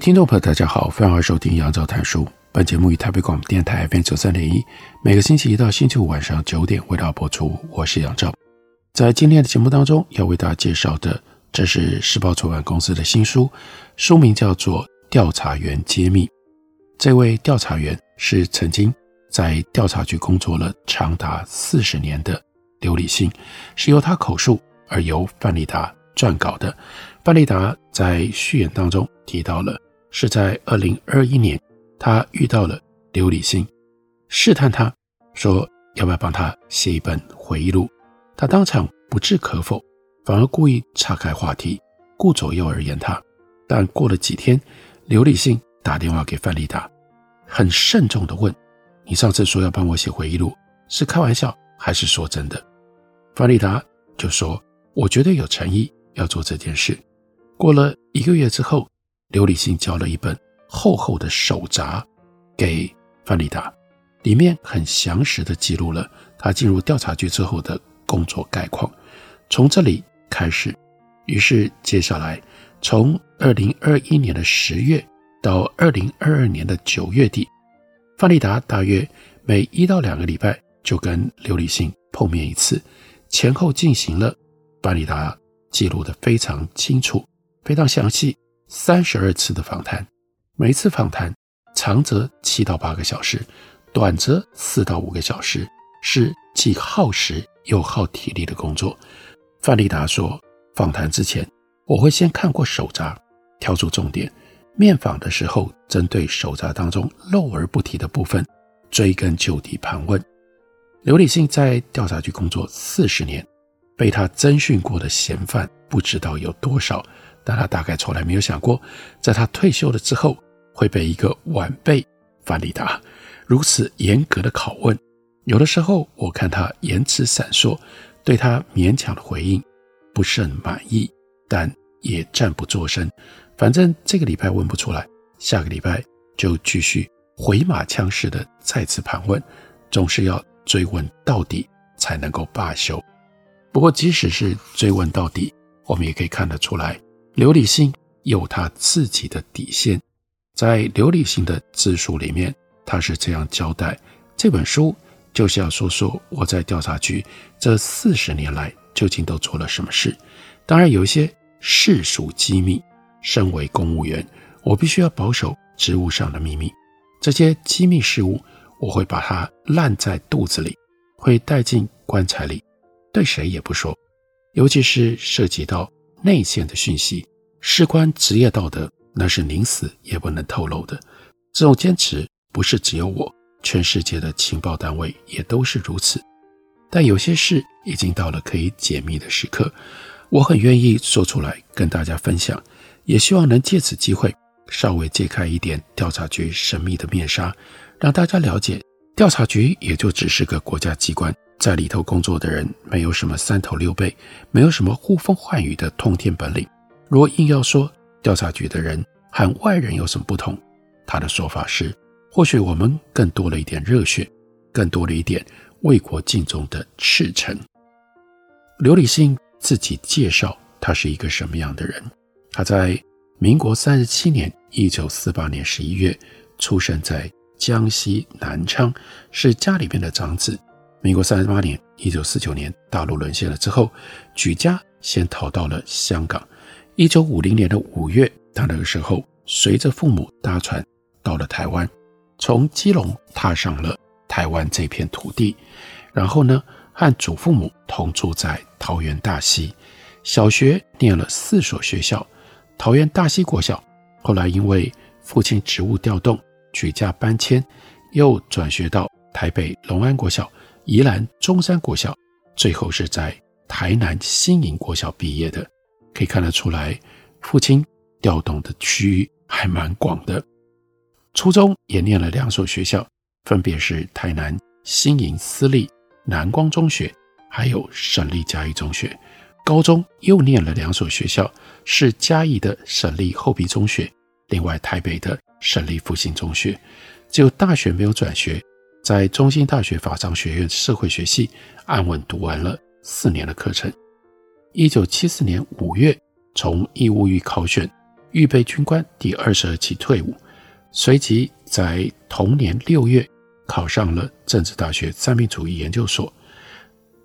听众朋友，大家好，欢迎收听杨照谈书。本节目于台北广播电台 FM 九三点一，每个星期一到星期五晚上九点为大家播出。我是杨照。在今天的节目当中，要为大家介绍的，这是时报出版公司的新书，书名叫做《调查员揭秘》。这位调查员是曾经在调查局工作了长达四十年的刘礼信，是由他口述，而由范丽达撰稿的。范丽达在序言当中提到了。是在二零二一年，他遇到了刘礼信，试探他说要不要帮他写一本回忆录。他当场不置可否，反而故意岔开话题，顾左右而言他。但过了几天，刘礼信打电话给范丽达，很慎重地问：“你上次说要帮我写回忆录，是开玩笑还是说真的？”范丽达就说：“我绝对有诚意要做这件事。”过了一个月之后。刘礼信交了一本厚厚的手札给范丽达，里面很详实地记录了他进入调查局之后的工作概况。从这里开始，于是接下来从二零二一年的十月到二零二二年的九月底，范丽达大约每一到两个礼拜就跟刘礼信碰面一次，前后进行了范丽达记录得非常清楚、非常详细。三十二次的访谈，每次访谈长则七到八个小时，短则四到五个小时，是既耗时又耗体力的工作。范丽达说，访谈之前我会先看过手札，挑出重点，面访的时候针对手札当中漏而不提的部分追根究底盘问。刘礼信在调查局工作四十年，被他侦讯过的嫌犯不知道有多少。但他大概从来没有想过，在他退休了之后，会被一个晚辈范丽达如此严格的拷问。有的时候，我看他言辞闪烁，对他勉强的回应不甚满意，但也暂不作声。反正这个礼拜问不出来，下个礼拜就继续回马枪式的再次盘问，总是要追问到底才能够罢休。不过，即使是追问到底，我们也可以看得出来。刘礼信有他自己的底线，在刘礼信的自述里面，他是这样交代：这本书就是要说说我在调查局这四十年来究竟都做了什么事。当然，有一些事属机密，身为公务员，我必须要保守职务上的秘密。这些机密事务，我会把它烂在肚子里，会带进棺材里，对谁也不说，尤其是涉及到内线的讯息。事关职业道德，那是宁死也不能透露的。这种坚持不是只有我，全世界的情报单位也都是如此。但有些事已经到了可以解密的时刻，我很愿意说出来跟大家分享，也希望能借此机会稍微揭开一点调查局神秘的面纱，让大家了解，调查局也就只是个国家机关，在里头工作的人没有什么三头六臂，没有什么呼风唤雨的通天本领。如果硬要说调查局的人和外人有什么不同，他的说法是：或许我们更多了一点热血，更多了一点为国尽忠的赤诚。刘礼信自己介绍他是一个什么样的人？他在民国三十七年（一九四八年十一月）出生在江西南昌，是家里边的长子。民国三十八年（一九四九年）大陆沦陷了之后，举家先逃到了香港。一九五零年的五月，他那个时候随着父母搭船到了台湾，从基隆踏上了台湾这片土地，然后呢，和祖父母同住在桃园大溪，小学念了四所学校，桃园大溪国小，后来因为父亲职务调动，举家搬迁，又转学到台北龙安国小、宜兰中山国小，最后是在台南新营国小毕业的。可以看得出来，父亲调动的区域还蛮广的。初中也念了两所学校，分别是台南新营私立南光中学，还有省立嘉义中学。高中又念了两所学校，是嘉义的省立后壁中学，另外台北的省立复兴中学。只有大学没有转学，在中兴大学法商学院社会学系安稳读完了四年的课程。一九七四年五月，从义务役考选预备军官第二十二期退伍，随即在同年六月考上了政治大学三民主义研究所。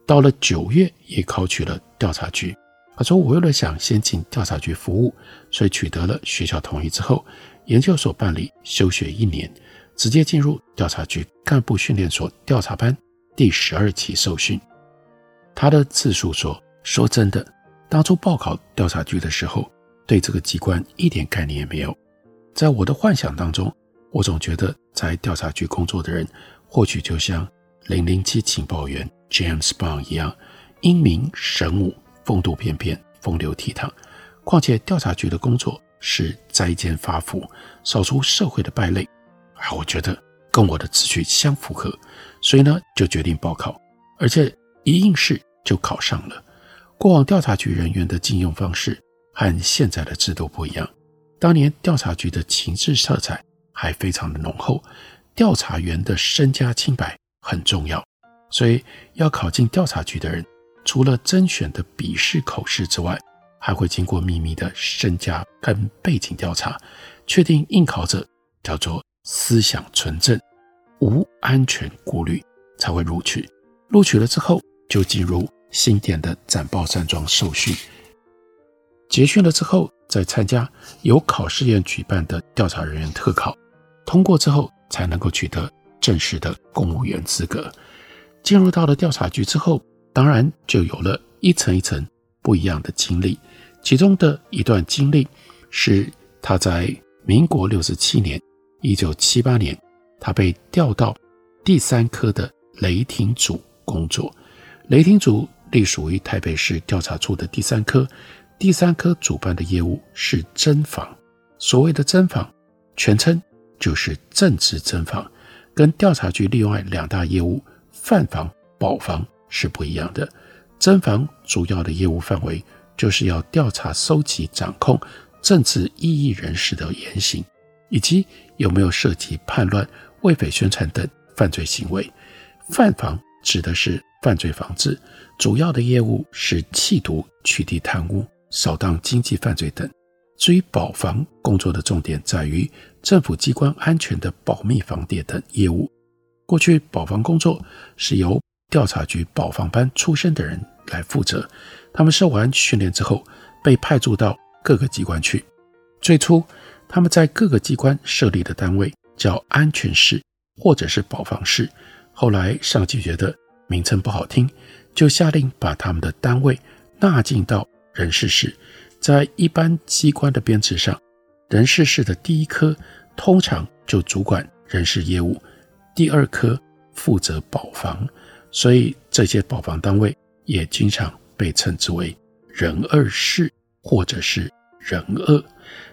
到了九月，也考取了调查局。他说：“我为了想先进调查局服务，所以取得了学校同意之后，研究所办理休学一年，直接进入调查局干部训练所调查班第十二期受训。”他的自述说：“说真的，当初报考调查局的时候，对这个机关一点概念也没有。在我的幻想当中，我总觉得在调查局工作的人，或许就像零零七情报员。” James Bond 一样英明神武、风度翩翩、风流倜傥。况且调查局的工作是摘奸发福，扫除社会的败类，啊，我觉得跟我的志趣相符合，所以呢就决定报考，而且一应试就考上了。过往调查局人员的禁用方式和现在的制度不一样，当年调查局的情治色彩还非常的浓厚，调查员的身家清白很重要。所以，要考进调查局的人，除了甄选的笔试口试之外，还会经过秘密的身家跟背景调查，确定应考者叫做思想纯正、无安全顾虑，才会录取。录取了之后，就进入新店的展报山庄受训。结训了之后，再参加由考试院举办的调查人员特考，通过之后，才能够取得正式的公务员资格。进入到了调查局之后，当然就有了一层一层不一样的经历。其中的一段经历是他在民国六十七年（一九七八年），他被调到第三科的雷霆组工作。雷霆组隶属于台北市调查处的第三科，第三科主办的业务是侦防。所谓的侦防，全称就是政治侦防，跟调查局另外两大业务。犯防、保防是不一样的。侦防主要的业务范围就是要调查、收集、掌控政治异议人士的言行，以及有没有涉及叛乱、为匪宣传等犯罪行为。犯防指的是犯罪防治，主要的业务是缉毒、取缔贪污、扫荡经济犯罪等。至于保防工作的重点在于政府机关安全的保密防谍等业务。过去保防工作是由调查局保防班出身的人来负责，他们受完训练之后被派驻到各个机关去。最初他们在各个机关设立的单位叫安全室或者是保防室，后来上级觉得名称不好听，就下令把他们的单位纳进到人事室。在一般机关的编制上，人事室的第一科通常就主管人事业务。第二科负责保防，所以这些保防单位也经常被称之为人二室或者是人二。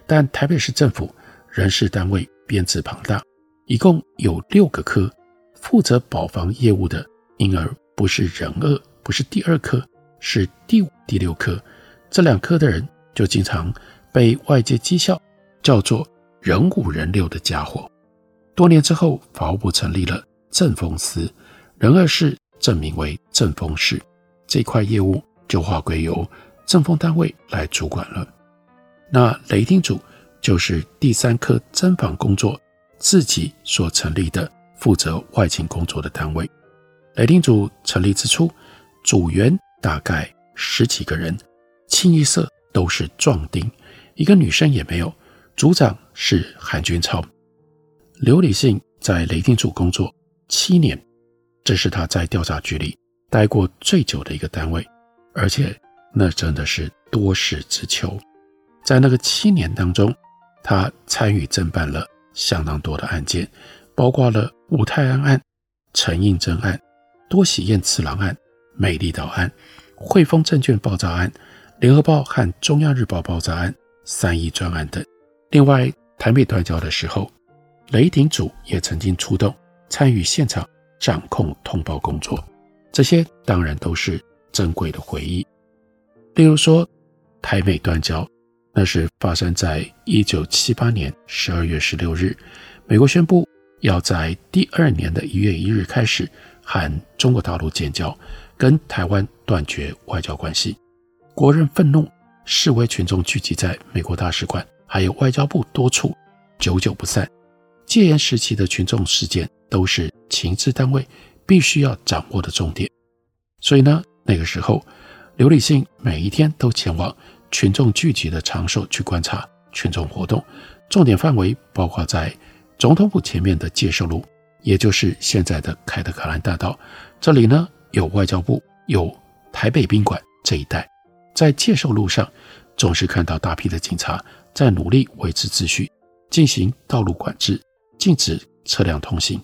但台北市政府人事单位编制庞大，一共有六个科负责保防业务的，因而不是人二，不是第二科，是第五、第六科。这两科的人就经常被外界讥笑，叫做人五人六的家伙。多年之后，法务部成立了政风司，人二室正名为政风室，这块业务就划归由政风单位来主管了。那雷霆组就是第三科侦防工作自己所成立的负责外勤工作的单位。雷霆组成立之初，组员大概十几个人，清一色都是壮丁，一个女生也没有。组长是韩君超。刘礼信在雷霆组工作七年，这是他在调查局里待过最久的一个单位，而且那真的是多事之秋。在那个七年当中，他参与侦办了相当多的案件，包括了五泰安案、陈应真案、多喜宴次郎案、美丽岛案、汇丰证券爆炸案、联合报和中央日报爆炸案、三一专案等。另外，台美断交的时候，雷霆组也曾经出动参与现场掌控通报工作。这些当然都是珍贵的回忆。例如说，台美断交，那是发生在一九七八年十二月十六日，美国宣布要在第二年的一月一日开始和中国大陆建交，跟台湾断绝外交关系。国人愤怒，示威群众聚集在美国大使馆，还有外交部多处，久久不散。戒严时期的群众事件都是情治单位必须要掌握的重点，所以呢，那个时候。刘礼信每一天都前往群众聚集的场所去观察群众活动，重点范围包括在总统府前面的介寿路，也就是现在的凯德格兰大道。这里呢，有外交部，有台北宾馆这一带。在介寿路上，总是看到大批的警察在努力维持秩序，进行道路管制，禁止车辆通行。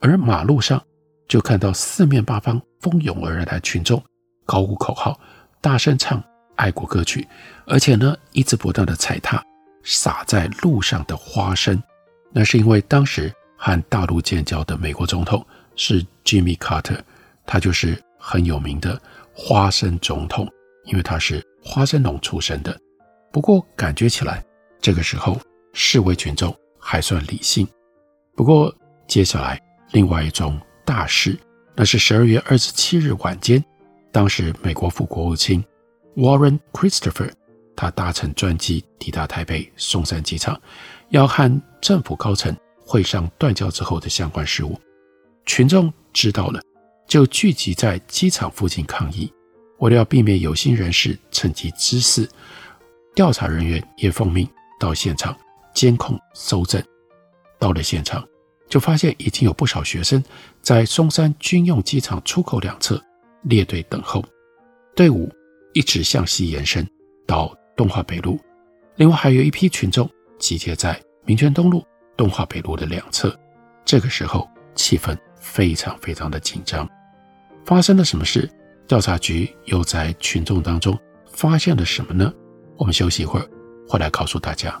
而马路上就看到四面八方蜂拥而来的群众。高呼口号，大声唱爱国歌曲，而且呢，一直不断的踩踏洒在路上的花生。那是因为当时和大陆建交的美国总统是 Jimmy Carter，他就是很有名的花生总统，因为他是花生农出身的。不过感觉起来，这个时候示威群众还算理性。不过接下来另外一桩大事，那是十二月二十七日晚间。当时，美国副国务卿 Warren Christopher，他搭乘专机抵达台北松山机场，要和政府高层会上断交之后的相关事务。群众知道了，就聚集在机场附近抗议。为了要避免有心人士趁机滋事，调查人员也奉命到现场监控搜证。到了现场，就发现已经有不少学生在松山军用机场出口两侧。列队等候，队伍一直向西延伸到东华北路。另外还有一批群众集结在民权东路、东华北路的两侧。这个时候气氛非常非常的紧张。发生了什么事？调查局又在群众当中发现了什么呢？我们休息一会儿，回来告诉大家。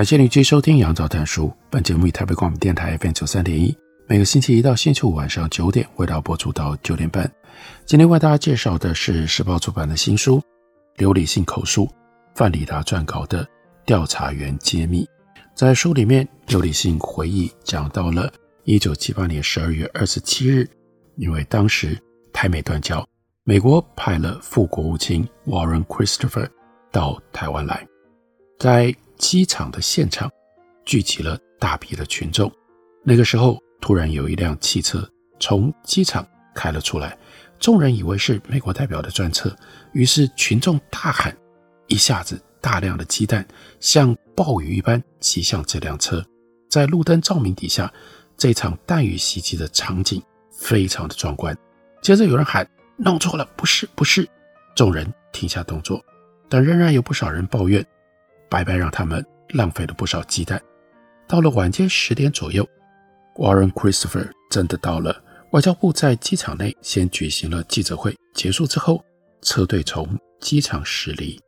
感谢您继续收听《杨照谈书》。本节目以台北广播电台 FM 九三点一，每个星期一到星期五晚上九点，为大家播出到九点半。今天为大家介绍的是时报出版的新书《刘礼信口述，范里达撰稿的调查员揭秘》。在书里面，刘礼信回忆讲到了一九七八年十二月二十七日，因为当时台美断交，美国派了副国务卿 Warren Christopher 到台湾来，在机场的现场聚集了大批的群众。那个时候，突然有一辆汽车从机场开了出来，众人以为是美国代表的专车，于是群众大喊，一下子大量的鸡蛋像暴雨一般袭向这辆车。在路灯照明底下，这场弹雨袭击的场景非常的壮观。接着有人喊：“弄错了，不是，不是！”众人停下动作，但仍然有不少人抱怨。白白让他们浪费了不少鸡蛋。到了晚间十点左右，Warren Christopher 真的到了。外交部在机场内先举行了记者会，结束之后，车队从机场驶离。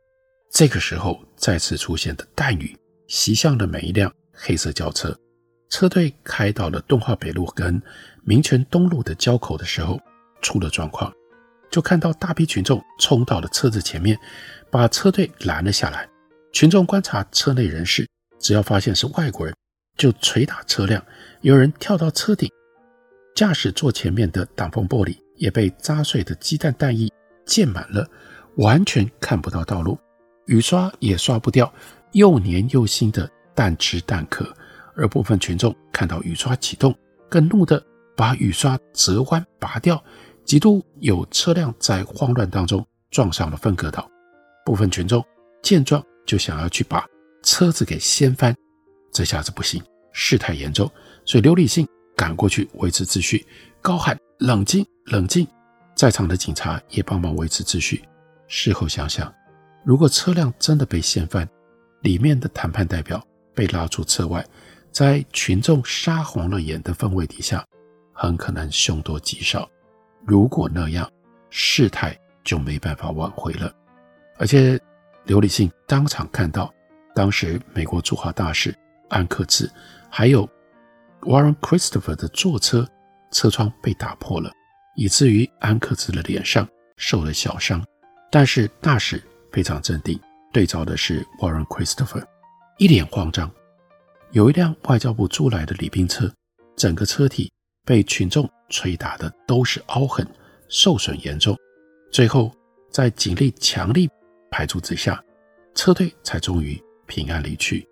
这个时候再次出现的弹雨袭向了每一辆黑色轿车。车队开到了敦化北路跟民权东路的交口的时候，出了状况，就看到大批群众冲到了车子前面，把车队拦了下来。群众观察车内人士，只要发现是外国人，就捶打车辆。有人跳到车顶，驾驶座前面的挡风玻璃也被砸碎的鸡蛋弹液溅满了，完全看不到道路。雨刷也刷不掉又黏又腥的蛋汁蛋壳。而部分群众看到雨刷启动，更怒地把雨刷折弯拔掉，几度有车辆在慌乱当中撞上了分隔岛。部分群众见状就想要去把车子给掀翻，这下子不行，事态严重，所以刘礼信赶过去维持秩序，高喊“冷静，冷静”。在场的警察也帮忙维持秩序。事后想想，如果车辆真的被掀翻，里面的谈判代表被拉出车外。在群众杀红了眼的氛围底下，很可能凶多吉少。如果那样，事态就没办法挽回了。而且，刘理信当场看到，当时美国驻华大使安克志还有 Warren Christopher 的座车车窗被打破了，以至于安克志的脸上受了小伤。但是大使非常镇定，对照的是 Warren Christopher，一脸慌张。有一辆外交部租来的礼宾车，整个车体被群众捶打的都是凹痕，受损严重。最后在警力强力排除之下，车队才终于平安离去。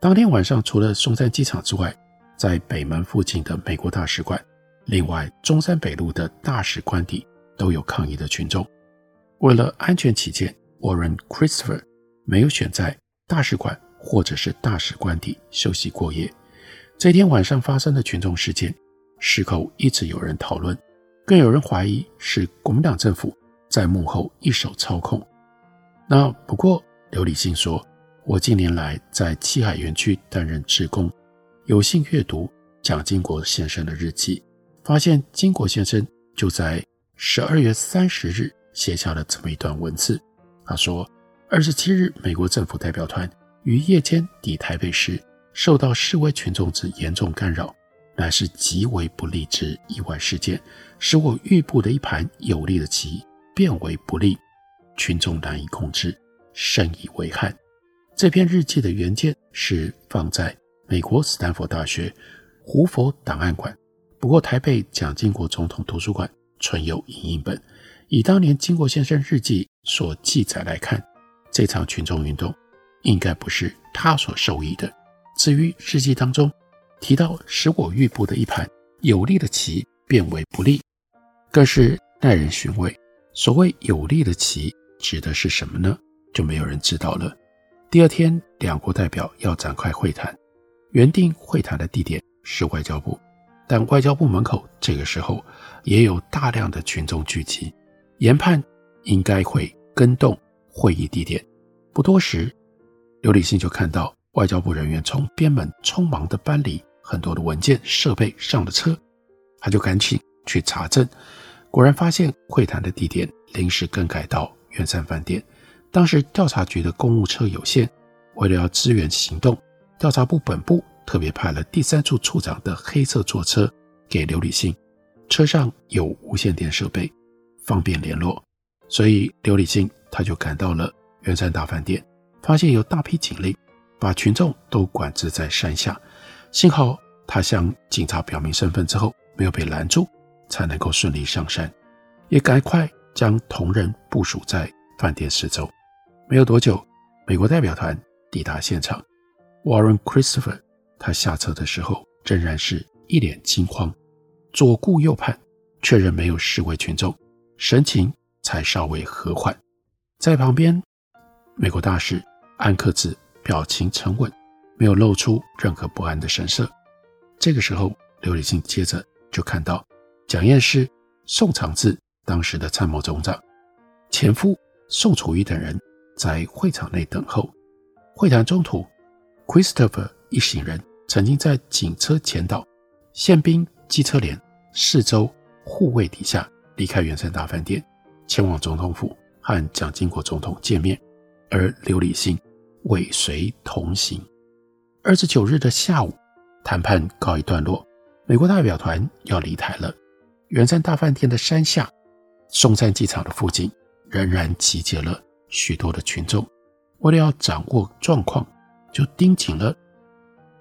当天晚上，除了松山机场之外，在北门附近的美国大使馆，另外中山北路的大使官邸都有抗议的群众。为了安全起见，Warren Christopher 没有选在大使馆。或者是大使官邸休息过夜。这天晚上发生的群众事件，事后一直有人讨论，更有人怀疑是国民党政府在幕后一手操控。那不过刘礼信说：“我近年来在七海园区担任志工，有幸阅读蒋经国先生的日记，发现经国先生就在十二月三十日写下了这么一段文字。他说：二十七日，美国政府代表团。”于夜间抵台北时，受到示威群众之严重干扰，乃是极为不利之意外事件，使我预布的一盘有利的棋变为不利，群众难以控制，深以为憾。这篇日记的原件是放在美国斯坦福大学胡佛档案馆，不过台北蒋经国总统图书馆存有影印本。以当年经国先生日记所记载来看，这场群众运动。应该不是他所受益的。至于日记当中提到使我预布的一盘有利的棋变为不利，更是耐人寻味。所谓有利的棋指的是什么呢？就没有人知道了。第二天，两国代表要展开会谈，原定会谈的地点是外交部，但外交部门口这个时候也有大量的群众聚集，研判应该会更动会议地点。不多时。刘礼信就看到外交部人员从边门匆忙地搬离很多的文件设备上了车，他就赶紧去查证，果然发现会谈的地点临时更改到圆山饭店。当时调查局的公务车有限，为了要支援行动，调查部本部特别派了第三处处长的黑色座车给刘礼信，车上有无线电设备，方便联络，所以刘礼信他就赶到了圆山大饭店。发现有大批警力，把群众都管制在山下。幸好他向警察表明身份之后，没有被拦住，才能够顺利上山。也赶快将同仁部署在饭店四周。没有多久，美国代表团抵达现场。Warren Christopher 他下车的时候，仍然是一脸惊慌，左顾右盼，确认没有示威群众，神情才稍微和缓。在旁边，美国大使。安克志表情沉稳，没有露出任何不安的神色。这个时候，刘礼信接着就看到蒋彦师、宋长志当时的参谋总长、前夫宋楚瑜等人在会场内等候。会谈中途，Christopher 一行人曾经在警车前导、宪兵机车连四周护卫底下离开圆山大饭店，前往总统府和蒋经国总统见面，而刘礼信。尾随同行，二十九日的下午，谈判告一段落，美国代表团要离台了。圆山大饭店的山下，松山机场的附近，仍然集结了许多的群众。为了要掌握状况，就盯紧了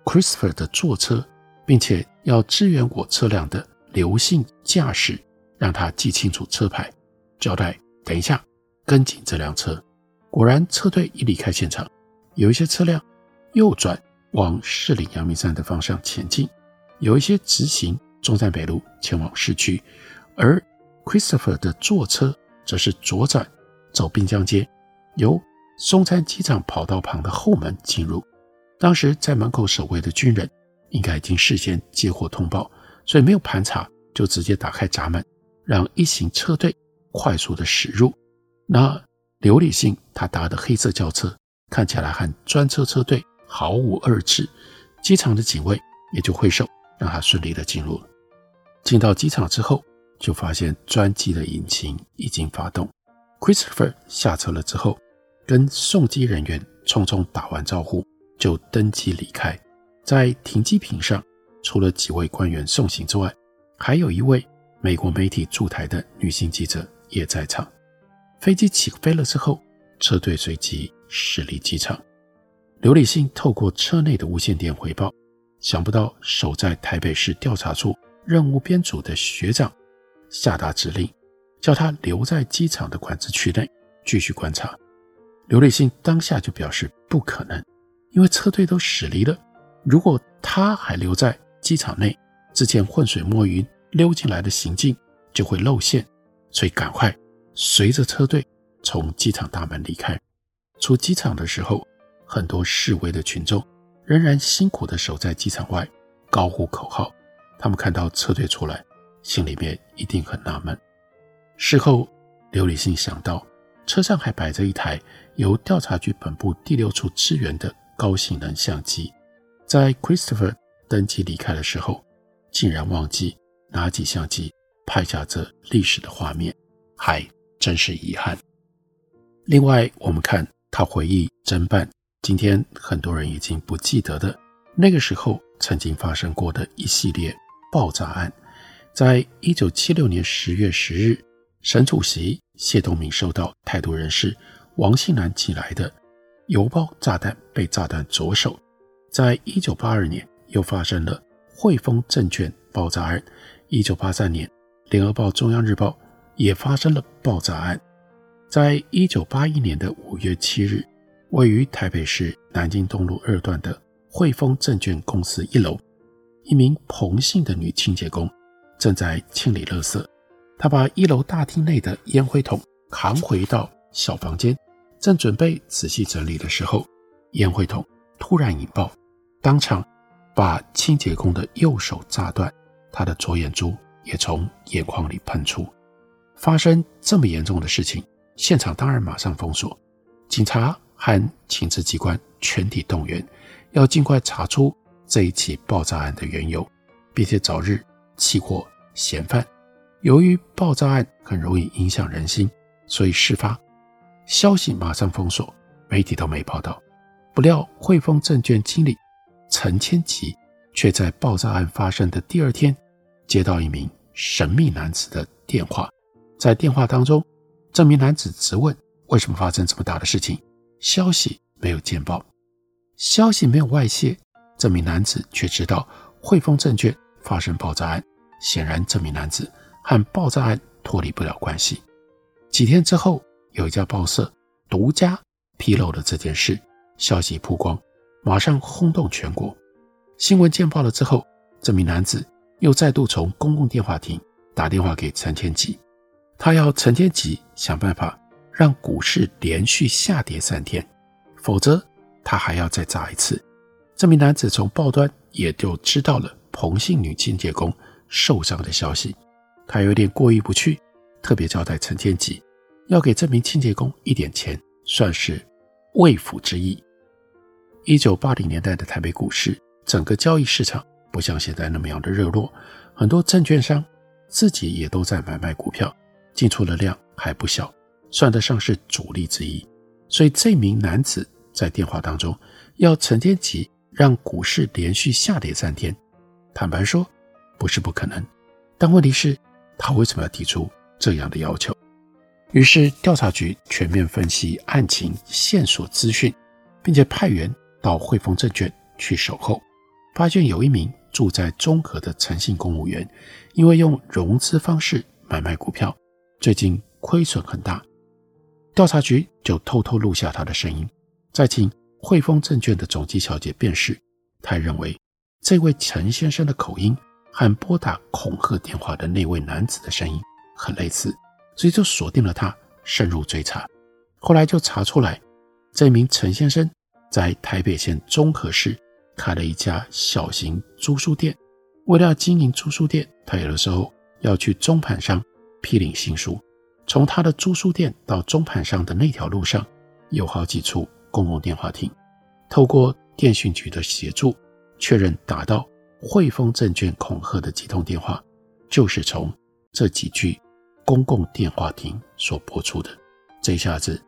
Christopher 的座车，并且要支援我车辆的刘姓驾驶，让他记清楚车牌，交代等一下跟紧这辆车。果然，车队一离开现场，有一些车辆右转往士林阳明山的方向前进，有一些直行中山北路前往市区，而 Christopher 的坐车则是左转走滨江街，由松山机场跑道旁的后门进入。当时在门口守卫的军人应该已经事先接获通报，所以没有盘查，就直接打开闸门，让一行车队快速的驶入。那刘立信他搭的黑色轿车看起来和专车车队毫无二致，机场的警卫也就挥手让他顺利的进入了。进到机场之后，就发现专机的引擎已经发动。Christopher 下车了之后，跟送机人员匆匆打完招呼，就登机离开。在停机坪上，除了几位官员送行之外，还有一位美国媒体驻台的女性记者也在场。飞机起飞了之后，车队随即驶离机场。刘礼信透过车内的无线电回报，想不到守在台北市调查处任务编组的学长下达指令，叫他留在机场的管制区内继续观察。刘立信当下就表示不可能，因为车队都驶离了，如果他还留在机场内，之前浑水摸鱼溜进来的行径就会露馅，所以赶快。随着车队从机场大门离开，出机场的时候，很多示威的群众仍然辛苦地守在机场外，高呼口号。他们看到车队出来，心里面一定很纳闷。事后，刘礼信想到，车上还摆着一台由调查局本部第六处支援的高性能相机，在 Christopher 登机离开的时候，竟然忘记拿起相机拍下这历史的画面，还。真是遗憾。另外，我们看他回忆侦办今天很多人已经不记得的那个时候曾经发生过的一系列爆炸案。在一九七六年十月十日，省主席谢东闵收到台独人士王信南寄来的邮包炸弹被炸弹左手。在一九八二年，又发生了汇丰证券爆炸案。一九八三年，联合报、中央日报。也发生了爆炸案，在一九八一年的五月七日，位于台北市南京东路二段的汇丰证券公司一楼，一名彭姓的女清洁工正在清理垃圾。他把一楼大厅内的烟灰桶扛回到小房间，正准备仔细整理的时候，烟灰桶突然引爆，当场把清洁工的右手炸断，他的左眼珠也从眼眶里喷出。发生这么严重的事情，现场当然马上封锁，警察和情治机关全体动员，要尽快查出这一起爆炸案的缘由，并且早日起火嫌犯。由于爆炸案很容易影响人心，所以事发消息马上封锁，媒体都没报道。不料汇丰证券经理陈千吉却在爆炸案发生的第二天，接到一名神秘男子的电话。在电话当中，这名男子质问为什么发生这么大的事情，消息没有见报，消息没有外泄，这名男子却知道汇丰证券发生爆炸案。显然，这名男子和爆炸案脱离不了关系。几天之后，有一家报社独家披露了这件事，消息曝光，马上轰动全国。新闻见报了之后，这名男子又再度从公共电话亭打电话给陈天吉。他要陈天吉想办法让股市连续下跌三天，否则他还要再炸一次。这名男子从报端也就知道了彭姓女清洁工受伤的消息，他有点过意不去，特别交代陈天吉要给这名清洁工一点钱，算是慰抚之意。一九八零年代的台北股市，整个交易市场不像现在那么样的热络，很多证券商自己也都在买卖股票。进出的量还不小，算得上是主力之一。所以这名男子在电话当中要陈天吉让股市连续下跌三天。坦白说，不是不可能，但问题是，他为什么要提出这样的要求？于是调查局全面分析案情线索资讯，并且派员到汇丰证券去守候，发现有一名住在中和的诚信公务员，因为用融资方式买卖股票，最近亏损很大。调查局就偷偷录下他的声音，再请汇丰证券的总机小姐辨识。他认为这位陈先生的口音和拨打恐吓电话的那位男子的声音很类似。所以就锁定了他，深入追查。后来就查出来，这名陈先生在台北县中和市开了一家小型租书店。为了经营租书店，他有的时候要去中盘商批领新书。从他的租书店到中盘商的那条路上，有好几处公共电话亭。透过电讯局的协助，确认打到汇丰证券恐吓的几通电话，就是从这几句。公共电话亭所播出的，这下子，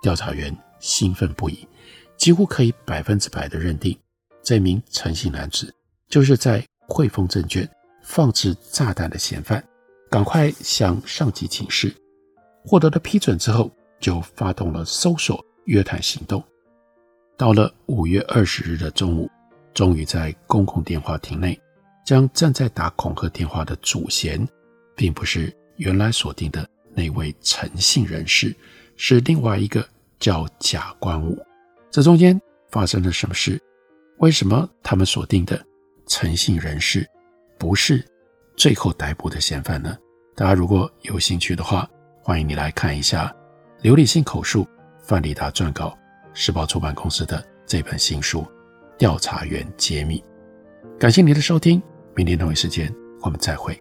调查员兴奋不已，几乎可以百分之百的认定，这名陈姓男子就是在汇丰证券放置炸弹的嫌犯。赶快向上级请示，获得了批准之后，就发动了搜索约谈行动。到了五月二十日的中午，终于在公共电话亭内，将正在打恐吓电话的主嫌，并不是。原来锁定的那位陈姓人士是另外一个叫贾观武，这中间发生了什么事？为什么他们锁定的陈姓人士不是最后逮捕的嫌犯呢？大家如果有兴趣的话，欢迎你来看一下刘理性口述、范丽达撰稿、时报出版公司的这本新书《调查员揭秘》。感谢您的收听，明天同一时间我们再会。